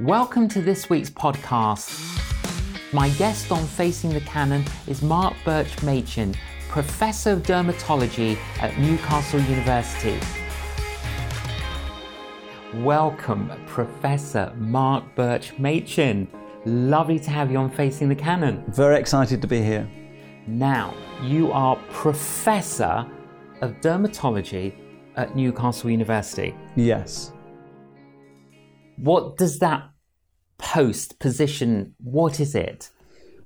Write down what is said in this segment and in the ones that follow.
Welcome to this week's podcast. My guest on Facing the Canon is Mark Birch Machin, Professor of Dermatology at Newcastle University. Welcome, Professor Mark Birch Machin. Lovely to have you on Facing the Canon. Very excited to be here. Now, you are Professor of Dermatology at Newcastle University. Yes. What does that post position? What is it?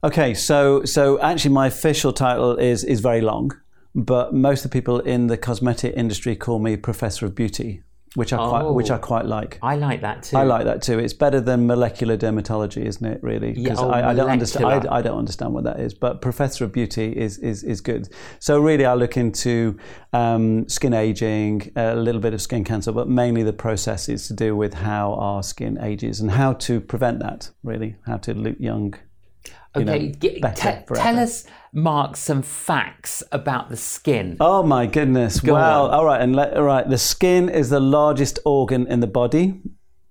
Okay, so so actually, my official title is is very long, but most of the people in the cosmetic industry call me Professor of Beauty, which I quite which I Oh. quite like. I like that too. I like that too. It's better than molecular dermatology, isn't it? Really, Yeah, oh, I, I don't understand. I, I don't understand what that is. But Professor of Beauty is is is good. So really, I look into um, skin aging, a little bit of skin cancer, but mainly the processes to do with how our skin ages and how to prevent that. Really, how to look young. Know, Okay, g- better te- tell us, Mark, some facts about the skin. Oh my goodness! Go wow. on. All right, and let, all right. The skin is the largest organ in the body.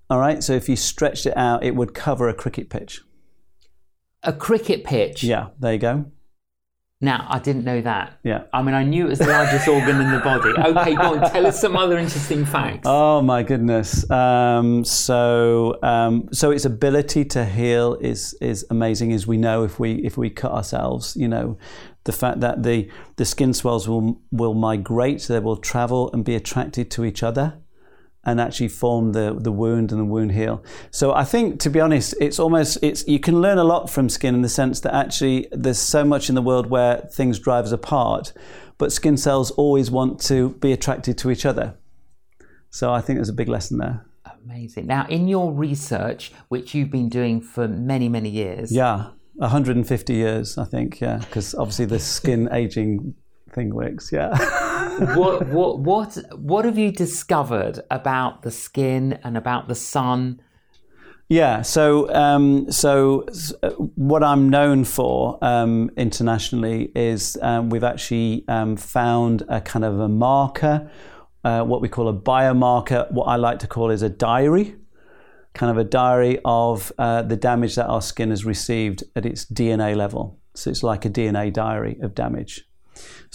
All right. So if you stretched it out, it would cover a cricket pitch. A cricket pitch. Yeah. There you go. Now, I didn't know that. Yeah. I mean, I knew it was the largest organ in the body. Okay, go on. Tell us some other interesting facts. Oh my goodness. Um, so um, so its ability to heal is is amazing, as we know if we if we cut ourselves. You know, the fact that the the skin swells will will migrate, they will travel and be attracted to each other. And actually form the, the wound and the wound heal. So I think, to be honest, it's almost it's you can learn a lot from skin in the sense that actually there's so much in the world where things drive us apart, but skin cells always want to be attracted to each other. So I think there's a big lesson there. Amazing. Now, in your research, which you've been doing for many, many years, Yeah, 150 years, I think. Yeah, because obviously the skin aging thing works. Yeah. what, what, what, what have you discovered about the skin and about the sun? Yeah, so um, so uh, what I'm known for um, internationally is um, we've actually um, found a kind of a marker, uh, what we call a biomarker. What I like to call is a diary, kind of a diary of uh, the damage that our skin has received at its DNA level. So it's like a DNA diary of damage.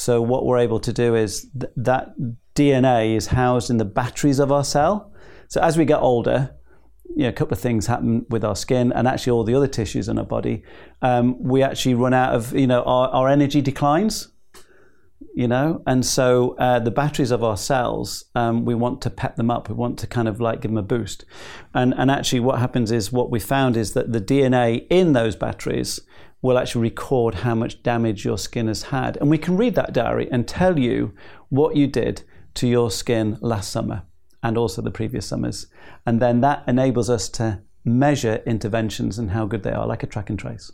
So what we're able to do is th- that DNA is housed in the batteries of our cell. So as we get older, you know, a couple of things happen with our skin and actually all the other tissues in our body. Um, we actually run out of, you know, our, our energy declines, you know, and so uh, the batteries of our cells, um, we want to pep them up. We want to kind of like give them a boost. And, and actually, what happens is what we found is that the DNA in those batteries will actually record how much damage your skin has had. And we can read that diary and tell you what you did to your skin last summer and also the previous summers. And then that enables us to measure interventions and how good they are, like a track and trace.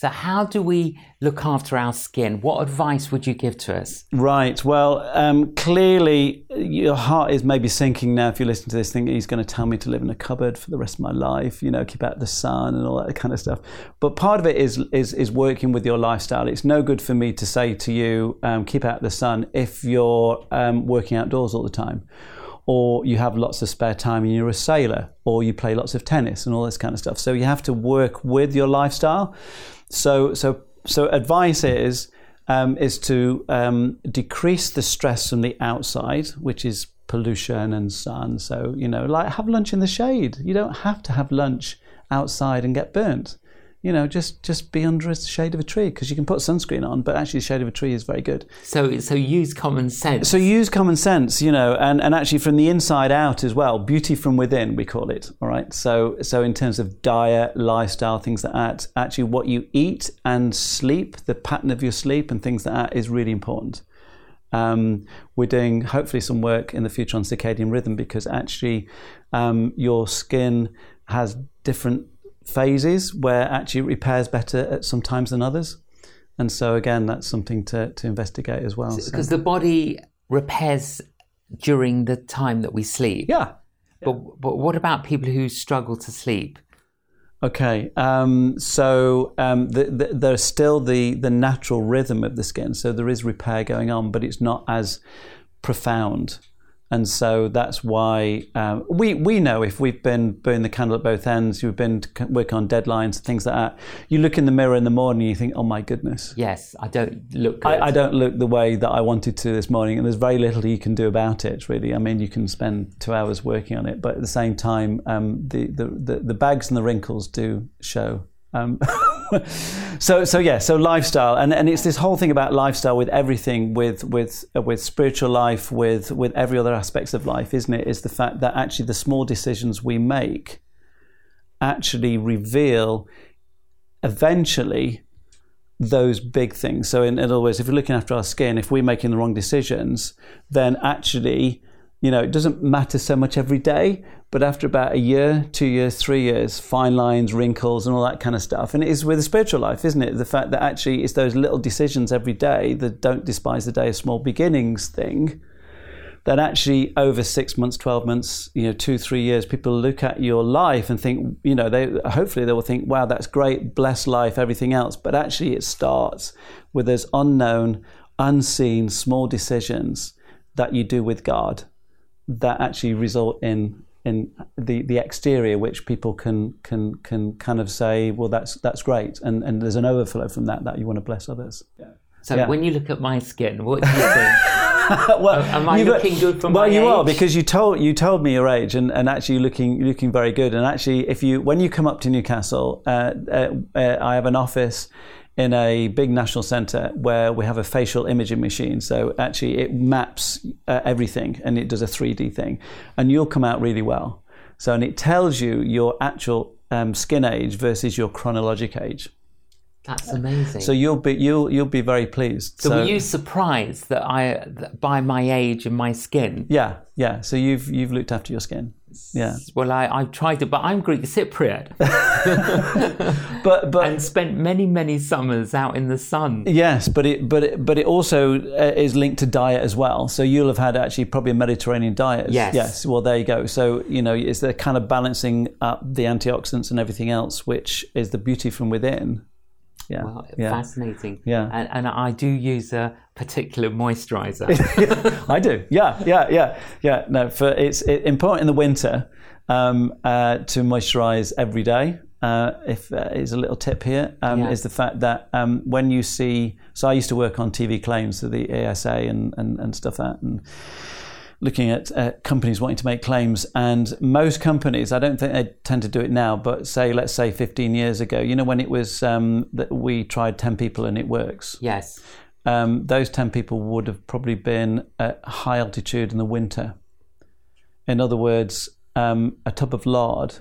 So, how do we look after our skin? What advice would you give to us? Right. Well, um, clearly your heart is maybe sinking now if you listen to this, thinking he's going to tell me to live in a cupboard for the rest of my life, you know, keep out the sun and all that kind of stuff. But part of it is is, is working with your lifestyle. It's no good for me to say to you, um, keep out the sun if you're um, working outdoors all the time. Or you have lots of spare time and you're a sailor, or you play lots of tennis and all this kind of stuff. So you have to work with your lifestyle. So, so, so advice is um, is to um, decrease the stress from the outside, which is pollution and sun. So, you know, like have lunch in the shade. You don't have to have lunch outside and get burnt. You know, just just be under a shade of a tree because you can put sunscreen on, but actually, the shade of a tree is very good. So, so use common sense. So use common sense, you know, and, and actually from the inside out as well. Beauty from within, we call it. All right. So so in terms of diet, lifestyle, things like that, actually what you eat and sleep, the pattern of your sleep and things like that is really important. Um, we're doing hopefully some work in the future on circadian rhythm because actually um, your skin has different phases where actually it repairs better at some times than others. And so again, that's something to, to investigate as well. So- because the body repairs during the time that we sleep. yeah, But, but what about people who struggle to sleep? Okay, um, so um, the, the, there's still the, the natural rhythm of the skin, so there is repair going on, but it's not as profound And so that's why um, we we know if we've been burning the candle at both ends, you've been working on deadlines, things like that. You look in the mirror in the morning, and you think, "Oh my goodness, yes, I don't look. Good. I, I don't look the way that I wanted to this morning." And there's very little you can do about it, really. I mean, you can spend two hours working on it, but at the same time, um, the, the, the the bags and the wrinkles do show. Um, so so yeah so lifestyle and and it's this whole thing about lifestyle with everything with with uh, with spiritual life with with every other aspects of life isn't it? Is the fact that actually the small decisions we make actually reveal eventually those big things. So in, in other words if we're looking after our skin if we're making the wrong decisions then actually you know, it doesn't matter so much every day, but after about a year, two years, three years, fine lines, wrinkles, and all that kind of stuff. And it is with the spiritual life, isn't it? The fact that actually it's those little decisions every day that don't despise the day of small beginnings thing. That actually over six months, twelve months, you know, two, three years, people look at your life and think, you know, they hopefully they will think, wow, that's great, blessed life, everything else. But actually, it starts with those unknown, unseen, small decisions that you do with God that actually result in in the, the exterior, which people can can can kind of say, well, that's that's great, and and there's an overflow from that that you want to bless others. Yeah. So yeah. when you look at my skin, what do you think? well, am I looking good for from well, you age? are because you told you told me your age, and, and actually looking looking very good. And actually, if you when you come up to Newcastle, uh, uh, uh, I have an office in a big national centre where we have a facial imaging machine. So actually, it maps uh, everything and it does a 3D thing, and you'll come out really well. So and it tells you your actual um, skin age versus your chronologic age. That's amazing. So you'll be you'll you'll be very pleased. So, so were you surprised that I that by my age and my skin? Yeah, yeah. So you've you've looked after your skin. Yeah. Well, I, I've tried to, but I'm Greek Cypriot. but but and spent many many summers out in the sun. Yes, but it but it, but it also uh, is linked to diet as well. So you'll have had actually probably a Mediterranean diet. Yes. Yes. Well, there you go. So you know, it's the kind of balancing up the antioxidants and everything else, which is the beauty from within. Yeah. Well, yeah. fascinating. Yeah. And, and, I do use a particular moisturizer. I do. Yeah, yeah, yeah, yeah. No, for it's it, important in the winter um, uh, to moisturize every day. Uh, if uh, is a little tip here, um, yeah. is the fact that um, when you see, so I used to work on TV claims, so the ASA and, and, and stuff like that, and looking at uh, companies wanting to make claims. And most companies, I don't think they tend to do it now, but say, let's say 15 years ago, you know, when it was um, that we tried 10 people and it works. Yes. Um, those 10 people would have probably been at high altitude in the winter. In other words, um, a tub of lard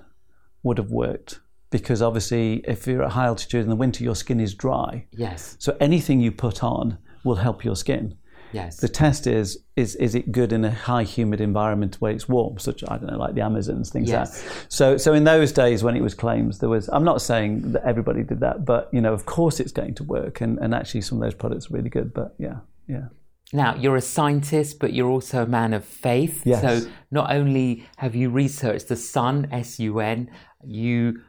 would have worked because obviously, if you're at high altitude in the winter, your skin is dry. Yes. So anything you put on will help your skin. Yes. The test is is is it good in a high humid environment where it's warm, such I don't know, like the Amazons, things yes. like that. So so in those days when it was claims, there was I'm not saying that everybody did that, but you know, of course it's going to work and, and actually some of those products are really good. But yeah, yeah. Now, you're a scientist, but you're also a man of faith. Yes. So, not only have you researched the sun, S U N, you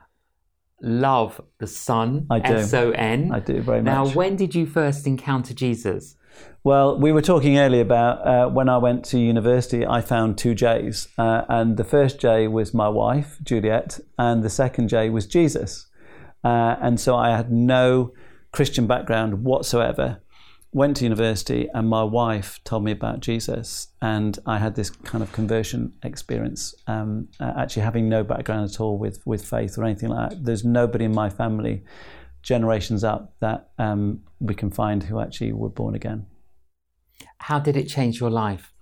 love the sun, S O N. I do. I do very much. Now, when did you first encounter Jesus? Well, we were talking earlier about uh, when I went to university, I found two J's. Uh, and the first J was my wife, Juliet, and the second J was Jesus. Uh, and so I had no Christian background whatsoever. Went to university, and my wife told me about Jesus. And I had this kind of conversion experience, um, actually having no background at all with, with faith or anything like that. There's nobody in my family generations up that um, we can find who actually were born again. How did it change your life?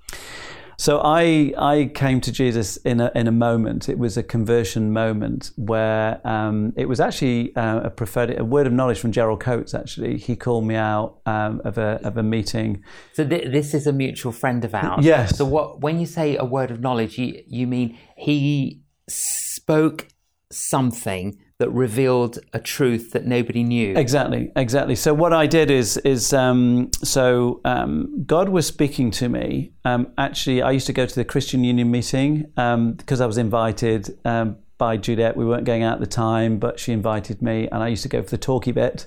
So I I came to Jesus in a in a moment. It was a conversion moment where um, it was actually uh, a prophetic a word of knowledge from Gerald Coates. Actually, he called me out um, of a of a meeting. So th- this is a mutual friend of ours. Yes. So what when you say a word of knowledge, you you mean he spoke something that revealed a truth that nobody knew. Exactly, exactly. So what I did is is um, so um, God was speaking to me. Um, actually, I used to go to the Christian Union meeting because um, I was invited um, by Juliet. We weren't going out at the time, but she invited me, and I used to go for the talky bit,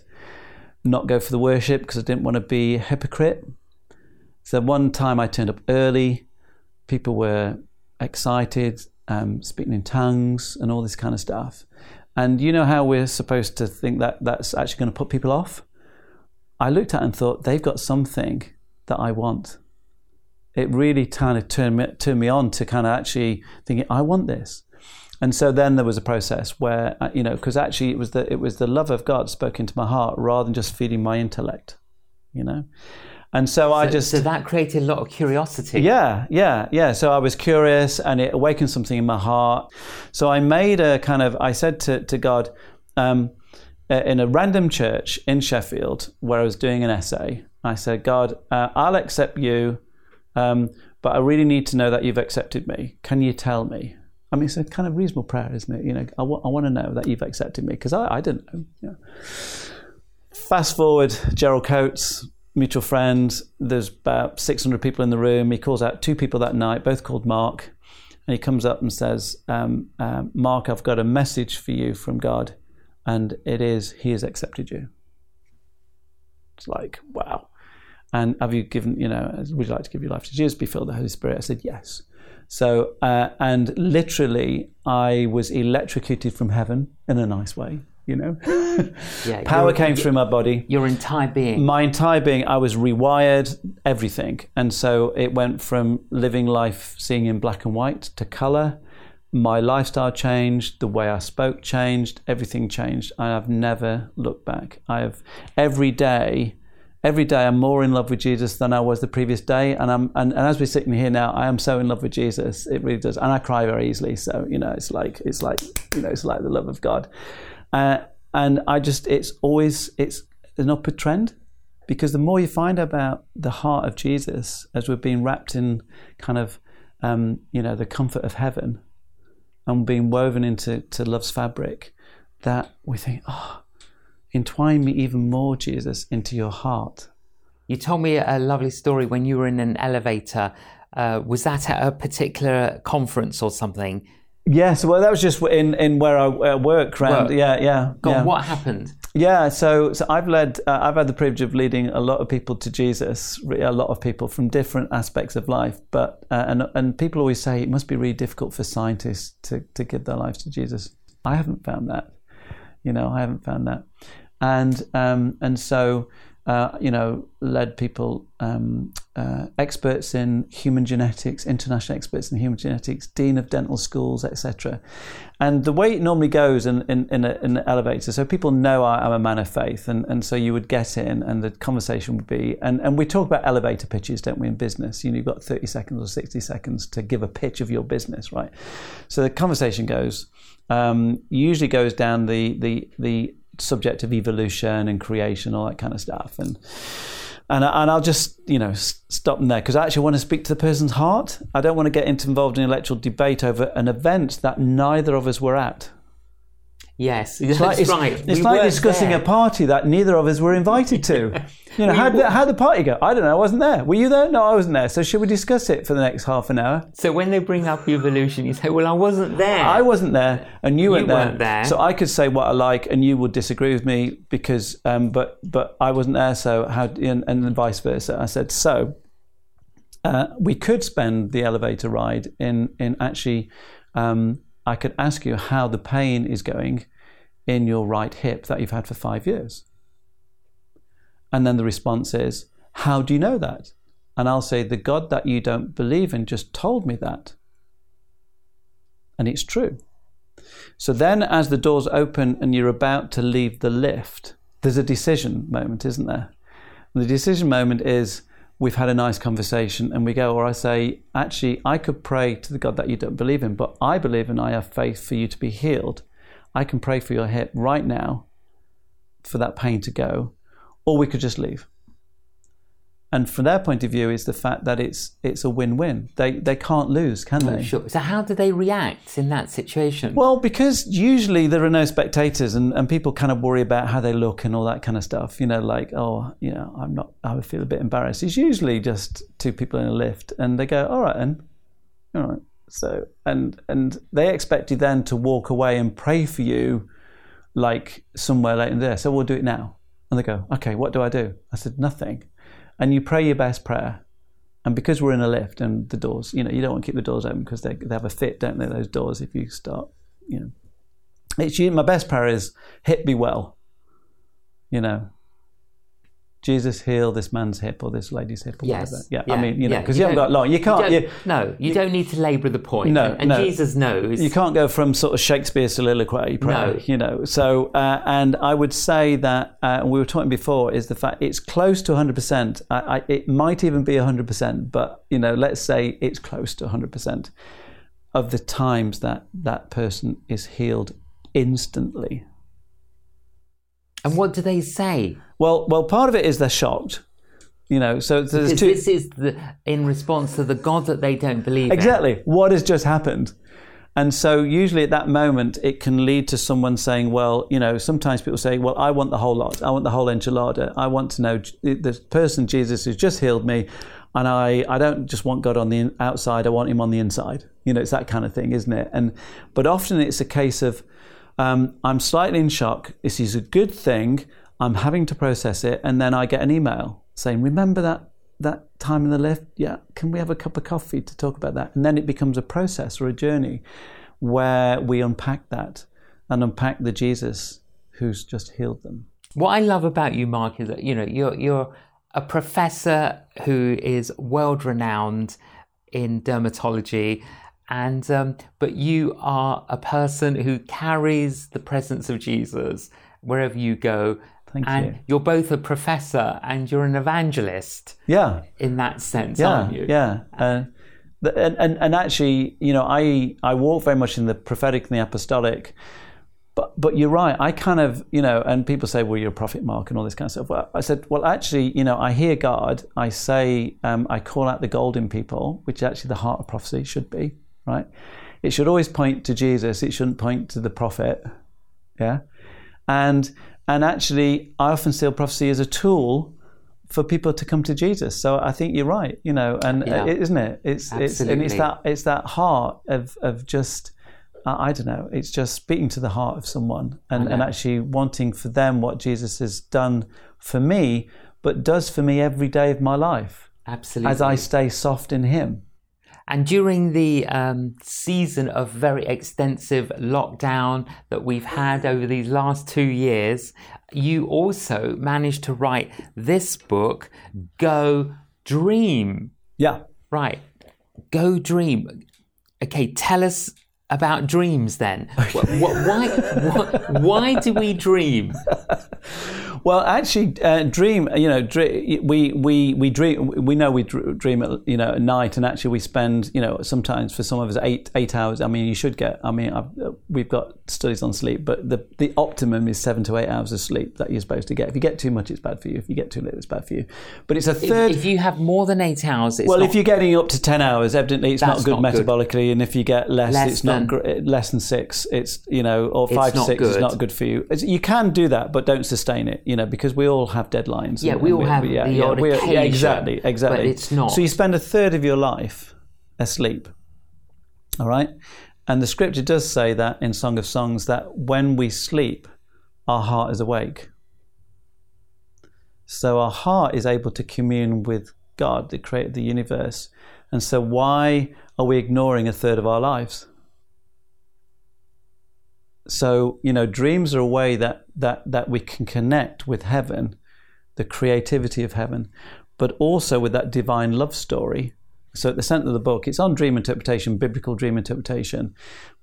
not go for the worship because I didn't want to be a hypocrite. So one time I turned up early people were excited, um, speaking in tongues, and all this kind of stuff. And you know how we're supposed to think that that's actually going to put people off? I looked at it and thought, they've got something that I want. It really kind of turned me, turned me on to kind of actually thinking, I want this. And so then there was a process where, uh, you know, because actually it was the it was the love of God spoke into my heart rather than just feeding my intellect, you know. And so, so I just so that created a lot of curiosity. yeah, yeah, yeah. So I was curious, and it awakened something in my heart. So I made a kind of I said to to God, um, in a random church in Sheffield where I was doing an essay, I said, God, uh, I'll accept you, um, but I really need to know that you've accepted me. Can you tell me? I mean, it's a kind of reasonable prayer, isn't it? You know, I, w- I want to know that you've accepted me because I, I didn't know. Yeah. Fast forward, Gerald Coates, mutual friend. There's about 600 people in the room. He calls out two people that night, both called Mark. And he comes up and says, um, uh, Mark, I've got a message for you from God. And it is, He has accepted you. It's like, wow. And have you given, you know, would you like to give your life to Jesus, be filled with the Holy Spirit? I said, yes. So, uh, and literally, I was electrocuted from heaven in a nice way, you know. Yeah, Power came through my body. Your entire being. My entire being, I was rewired, everything. And so it went from living life seeing in black and white to color. My lifestyle changed, the way I spoke changed, everything changed. I have never looked back. I have every day, every day I'm more in love with Jesus than I was the previous day. And I'm and, and as we're sitting here now, I am so in love with Jesus. It really does. And I cry very easily. So, you know, it's like it's like you know, it's like the love of God. Uh, and I just it's always it's an upward trend because the more you find about the heart of Jesus as we're being wrapped in kind of um, you know the comfort of heaven and being woven into to love's fabric, that we think, oh, entwine me even more, Jesus, into your heart. You told me a lovely story when you were in an elevator. Uh, was that at a particular conference or something? Yes, well, that was just in, in where I uh, work. Around, Work. yeah, yeah. God, yeah. what happened? Yeah, so so I've led, uh, I've had the privilege of leading a lot of people to Jesus, a lot of people from different aspects of life. But uh, and and people always say it must be really difficult for scientists to to give their lives to Jesus. I haven't found that, you know, I haven't found that, and um, and so. Uh, you know, led people, um, uh, experts in human genetics, international experts in human genetics, dean of dental schools, etc. And the way it normally goes in, in, in, a, in an elevator, so people know I, I'm a man of faith, and, and so you would get in, and the conversation would be, and, and we talk about elevator pitches, don't we, in business? You know, you've got 30 seconds or 60 seconds to give a pitch of your business, right? So the conversation goes, um, usually goes down the, the, the subject of evolution and creation, all that kind of stuff, and and and I'll just you know stop them there because I actually want to speak to the person's heart. I don't want to get into involved in intellectual debate over an event that neither of us were at. Yes, that's It's like, it's, right. it's We like discussing there. a party that neither of us were invited to. You know, how did how the party go? I don't know. I wasn't there. Were you there? No, I wasn't there. So should we discuss it for the next half an hour? So when they bring up evolution, you say, "Well, I wasn't there." I wasn't there, and you weren't, there. weren't there. So I could say what I like, and you would disagree with me because, um, but but I wasn't there. So how and, and then vice versa. I said so. Uh, we could spend the elevator ride in in actually. Um, I could ask you how the pain is going in your right hip that you've had for five years, and then the response is, "How do you know that?" And I'll say, "The God that you don't believe in just told me that." and it's true. So then, as the doors open and you're about to leave the lift, there's a decision moment, isn't there? And the decision moment is we've had a nice conversation, and we go, or I say, actually, I could pray to the God that you don't believe in, but I believe and I have faith for you to be healed. I can pray for your hip right now for that pain to go, or we could just leave. And from their point of view, is the fact that it's it's a win-win. They they can't lose, can oh, they? Oh, Sure. So how do they react in that situation? Well, because usually there are no spectators and, and people kind of worry about how they look and all that kind of stuff. You know, like, oh, you know, I'm not, I would feel a bit embarrassed. It's usually just two people in a lift and they go, all right, then. All right. So, and, and they expect you then to walk away and pray for you like somewhere later in there. So we'll do it now. And they go, okay, what do I do? I said, nothing. And you pray your best prayer And because we're in a lift and the doors, you know, you don't want to keep the doors open because they, they have a fit, don't they? Those doors, if you start, you know. It's my best prayer is hit me well. You know, Jesus heal this man's hip or this lady's hip or Yes. whatever. Yeah, Yeah. I mean, you know, Yeah. because You you, haven't got long. You can't. don't- You, no, you, don't need to labour the point. No, and no. Jesus knows. you can't go from sort of Shakespeare soliloquy, No. you know. So, uh, and I would say that uh, we were talking before is the fact it's close to 100%. I, I, it might even be 100%, but you know, let's say it's close to 100% of the times that that person is healed instantly. And what do they say? Well, well, part of it is they're shocked, you know. So there's Because two. this is the, in response to the God that they don't believe in. Exactly. What has just happened? And so, usually at that moment, it can lead to someone saying, Well, you know, sometimes people say, Well, I want the whole lot. I want the whole enchilada. I want to know the person, Jesus, who's just healed me. And I, I don't just want God on the outside, I want him on the inside. You know, it's that kind of thing, isn't it? And But often it's a case of, um, I'm slightly in shock. This is a good thing. I'm having to process it. And then I get an email saying, Remember that that time in the lift, yeah, can we have a cup of coffee to talk about that? And then it becomes a process or a journey where we unpack that and unpack the Jesus who's just healed them. What I love about you, Mark, is that you know you're you're a professor who is world renowned in dermatology, and um, but you are a person who carries the presence of Jesus wherever you go. Thank and you. you're both a professor and you're an evangelist Yeah, in that sense, yeah, aren't you? yeah. Uh, and, and and actually, you know, I I walk very much in the prophetic and the apostolic. But but you're right. I kind of you know, and people say, well, you're a prophet, Mark, and all this kind of stuff. Well, I said, well, actually, you know, I hear God. I say, um, I call out the golden people, which actually the heart of prophecy should be right. It should always point to Jesus. It shouldn't point to the prophet. Yeah, and and actually, I often see prophecy as a tool for people to come to Jesus. So I think you're right, you know, and Yeah. uh, isn't it? It's it's and it's that it's that heart of of just I I don't know. It's just speaking to the heart of someone and, and actually wanting for them what Jesus has done for me, but does for me every day of my life Absolutely. as I stay soft in Him. And during the um, season of very extensive lockdown that we've had over these last two years, you also managed to write this book, Go Dream. Yeah. Right. Go Dream. Okay, tell us about dreams then. Wh- wh- why, why do we dream? Well, actually, uh, dream. You know, we we we dream. We know we dr- dream at you know at night, and actually we spend you know sometimes for some of us eight eight hours. I mean, you should get. I mean, I've, uh, we've got studies on sleep, but the the optimum is seven to eight hours of sleep that you're supposed to get. If you get too much, it's bad for you. If you get too little, it's bad for you. But it's a third. if you have more than eight hours, it's well, not, if you're getting up to ten hours, evidently it's not good not good. metabolically, and if you get less, Less it's not than- gr- less than six. It's you know, or five to not six is good. not good for you. It's, you can do that, but don't sustain it. You know, because we all have deadlines. Yeah, we all have the odd we- occasion, yeah, exactly, exactly. but it's not. So you spend a third of your life asleep. All right, and the scripture does say that in Song of Songs that when we sleep, our heart is awake. So our heart is able to commune with God, that created the universe. And so why are we ignoring a third of our lives? So, you know, dreams are a way that, that, that we can connect with heaven, the creativity of heaven, but also with that divine love story. So, at the center of the book, it's on dream interpretation, biblical dream interpretation.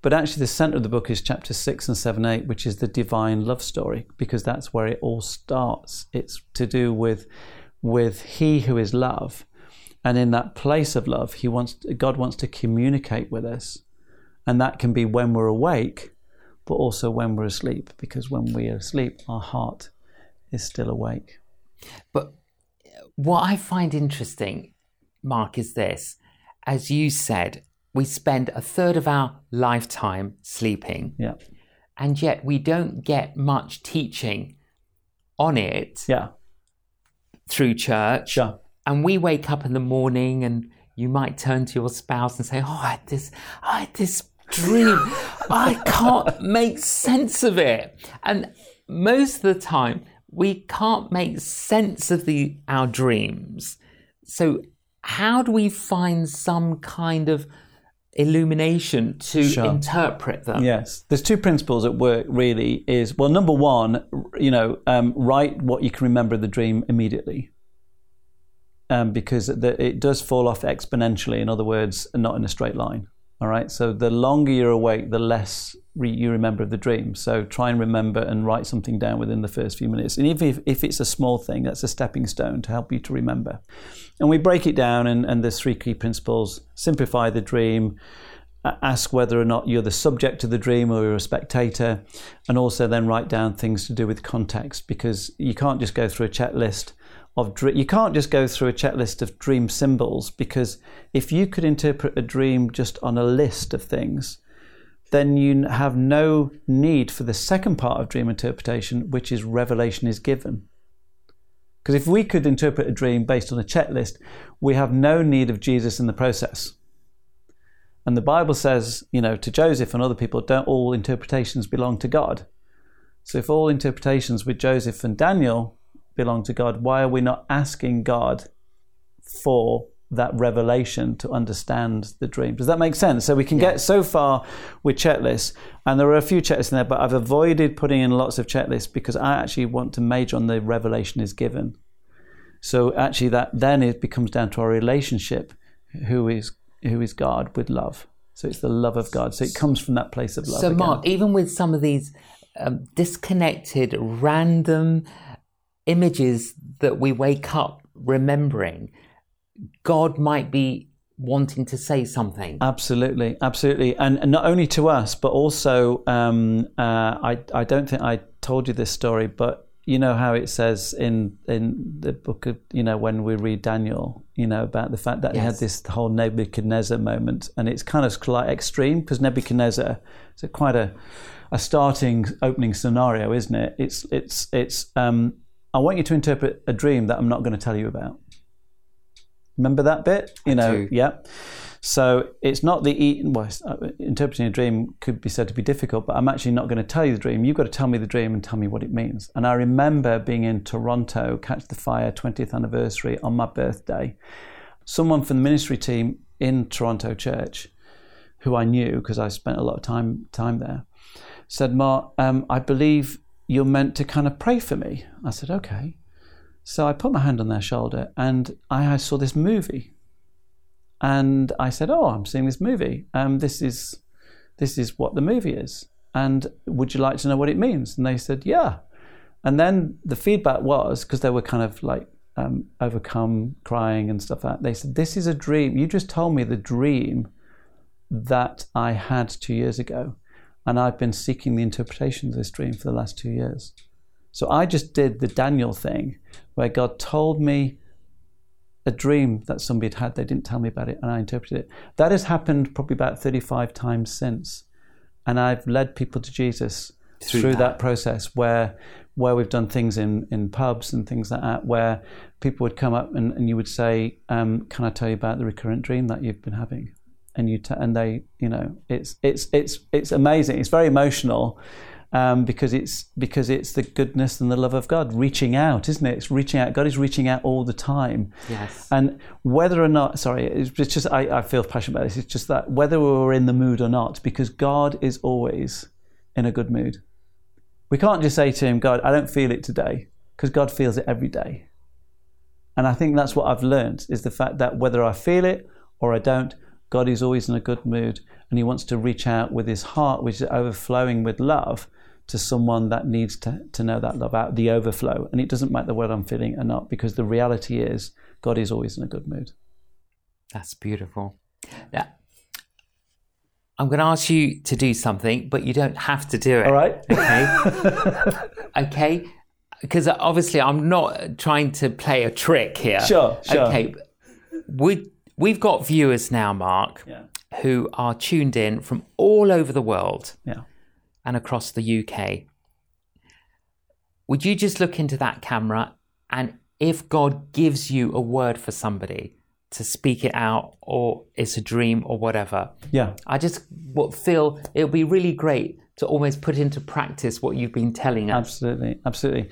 But actually, the center of the book is chapter 6 and 7 8, which is the divine love story, because that's where it all starts. It's to do with, with He who is love. And in that place of love, he wants, God wants to communicate with us. And that can be when we're awake, but also when we're asleep, because when we are asleep, our heart is still awake. But what I find interesting, Mark, is this. As you said, we spend a third of our lifetime sleeping, Yeah. and yet we don't get much teaching on it Yeah. through church. Sure. And we wake up in the morning and you might turn to your spouse and say, Oh, I had this, I had this dream. I can't make sense of it. And most of the time, we can't make sense of the our dreams. So how do we find some kind of illumination to Sure. interpret them? Yes, there's two principles at work. Really, is well, number one, you know, um, write what you can remember of the dream immediately, um, because the, it does fall off exponentially. In other words, not in a straight line. All right. So the longer you're awake, the less re- you remember of the dream. So try and remember and write something down within the first few minutes. And even if, if it's a small thing, that's a stepping stone to help you to remember. And we break it down, and, and there's three key principles: simplify the dream, ask whether or not you're the subject of the dream or you're a spectator, and also then write down things to do with context because you can't just go through a checklist of dr- you can't just go through a checklist of dream symbols because if you could interpret a dream just on a list of things then you have no need for the second part of dream interpretation which is revelation is given because if we could interpret a dream based on a checklist we have no need of Jesus in the process and the Bible says, you know, to Joseph and other people, don't all interpretations belong to God? So if all interpretations with Joseph and Daniel belong to God, why are we not asking God for that revelation to understand the dream? Does that make sense? So we can get so far with checklists, and there are a few checklists in there, but I've avoided putting in lots of checklists because I actually want to major on the revelation is given. So actually, that then it becomes down to our relationship, who is who is God with love. So it's the love of God. So it comes from that place of love. So, again. Mark, even with some of these um, disconnected, random images that we wake up remembering, God might be wanting to say something. Absolutely, absolutely, and, and not only to us, but also um, uh, I I don't think I told you this story, but you know how it says in in the book of you know when we read Daniel, you know about the fact that he had this whole Nebuchadnezzar moment, and it's kind of quite extreme because Nebuchadnezzar is quite a a starting opening scenario, isn't it? It's it's it's um, I want you to interpret a dream that I'm not going to tell you about. Remember that bit? You know, do. yeah. So it's not the e- well, uh, interpreting a dream could be said to be difficult, but I'm actually not going to tell you the dream. You've got to tell me the dream and tell me what it means. And I remember being in Toronto, Catch the Fire 20th anniversary on my birthday. Someone from the ministry team in Toronto Church, who I knew because I spent a lot of time time there, said, "Mark, um, I believe you're meant to kind of pray for me." I said, "Okay." So I put my hand on their shoulder and I saw this movie and I said, "Oh, I'm seeing this movie. Um, this is this is what the movie is. And would you like to know what it means?" And they said, "Yeah." And then the feedback was because they were kind of like um, overcome, crying and stuff like that. They said, "This is a dream. You just told me the dream that I had two years ago, and I've been seeking the interpretation of this dream for the last two years." So I just did the Daniel thing, where God told me a dream that somebody had had. They didn't tell me about it, and I interpreted it. That has happened probably about 35 times since. And I've led people to Jesus Through through, that. that. process where where we've done things in, in pubs and things like that, where people would come up and, and you would say, um, Can I tell you about the recurrent dream that you've been having? And you t- and they, you know, it's it's it's it's amazing. It's very emotional um, because it's because it's the goodness and the love of God reaching out, isn't it? It's reaching out. God is reaching out all the time. Yes. And whether or not, sorry, it's just I, I feel passionate about this. It's just that whether we're in the mood or not, because God is always in a good mood. We can't just say to Him, God, I don't feel it today, because God feels it every day. And I think that's what I've learned is the fact that whether I feel it or I don't, God is always in a good mood, and He wants to reach out with His heart, which is overflowing with love, to someone that needs to, to know that love out the overflow. And it doesn't matter whether I'm feeling or not, because the reality is God is always in a good mood. That's beautiful. Now, I'm going to ask you to do something, but you don't have to do it. All right. Okay. okay. Because obviously, I'm not trying to play a trick here. Sure, sure. Okay. We, we've got viewers now, Mark, Yeah. who are tuned in from all over the world Yeah. and across the UK. Would you just look into that camera and if God gives you a word for somebody to speak it out or it's a dream or whatever, Yeah. I just feel it would be really great to almost put into practice what you've been telling us? Absolutely, absolutely.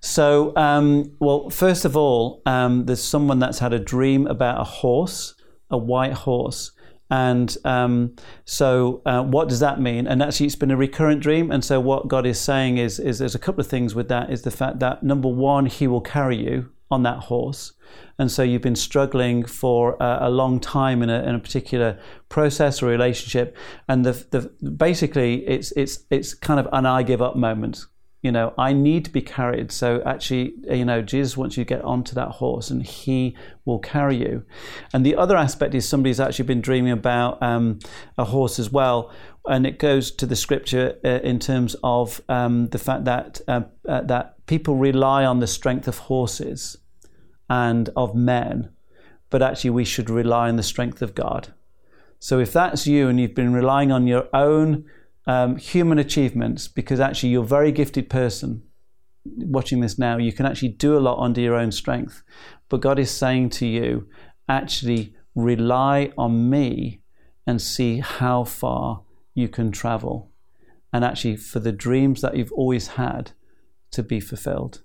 So, um, well, first of all, um, there's someone that's had a dream about a horse, a white horse. And um, so, uh, what does that mean? And actually, it's been a recurrent dream. And so, what God is saying is, is there's a couple of things with that. Is the fact that number one, He will carry you on that horse. And so you've been struggling for a, a long time in a, in a, particular process or relationship. And the, the, basically, it's, it's, it's kind of an I give up moment. You know, I need to be carried. So actually, you know, Jesus wants you to get onto that horse and he will carry you. And the other aspect is somebody's actually been dreaming about um, a horse as well. And it goes to the scripture uh, in terms of um, the fact that, uh, uh, that people rely on the strength of horses and of men, but actually we should rely on the strength of God. So if that's you and you've been relying on your own um, human achievements, because actually you're a very gifted person watching this now, you can actually do a lot under your own strength. But God is saying to you, actually rely on me and see how far you can travel. And actually, for the dreams that you've always had to be fulfilled.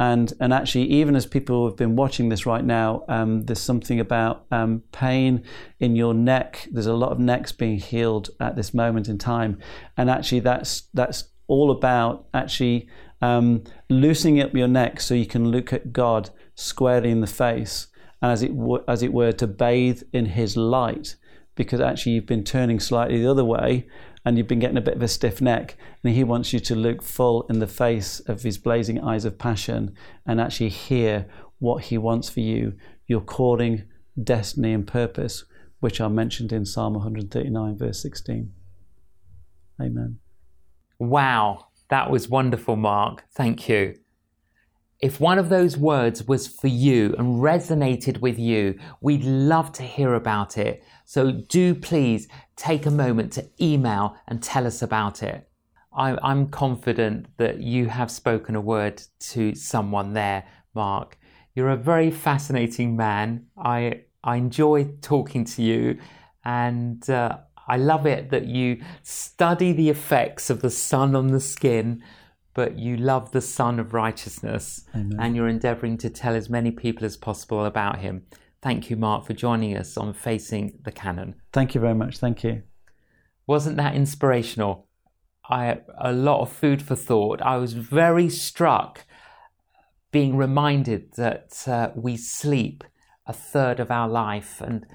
And, and actually, even as people have been watching this right now, um, there's something about um, pain in your neck. There's a lot of necks being healed at this moment in time, and actually, that's that's all about actually um, loosening up your neck so you can look at God squarely in the face, and as it w- as it were, to bathe in His light, because actually you've been turning slightly the other way, and you've been getting a bit of a stiff neck. And He wants you to look full in the face of His blazing eyes of passion and actually hear what He wants for you, your calling, destiny, and purpose, which are mentioned in Psalm 139, verse 16. Amen. Wow, that was wonderful, Mark. Thank you. If one of those words was for you and resonated with you, we'd love to hear about it. So do please take a moment to email and tell us about it. I'm confident that you have spoken a word to someone there, Mark. You're a very fascinating man. I, I enjoy talking to you and uh, I love it that you study the effects of the sun on the skin but you love the Son of Righteousness Amen. and you're endeavoring to tell as many people as possible about him. Thank you, Mark, for joining us on Facing the Canon. Thank you very much. Thank you. Wasn't that inspirational? I a lot of food for thought. I was very struck being reminded that uh, we sleep a third of our life and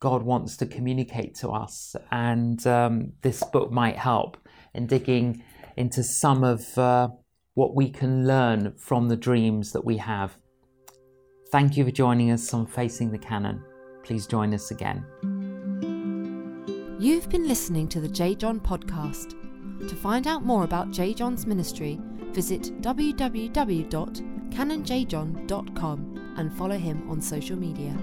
God wants to communicate to us. And um, this book might help in digging into some of uh, what we can learn from the dreams that we have. Thank you for joining us on Facing the Canon. Please join us again. You've been listening to the J. John podcast. To find out more about J. John's ministry, visit www.canonjjohn.com and follow him on social media.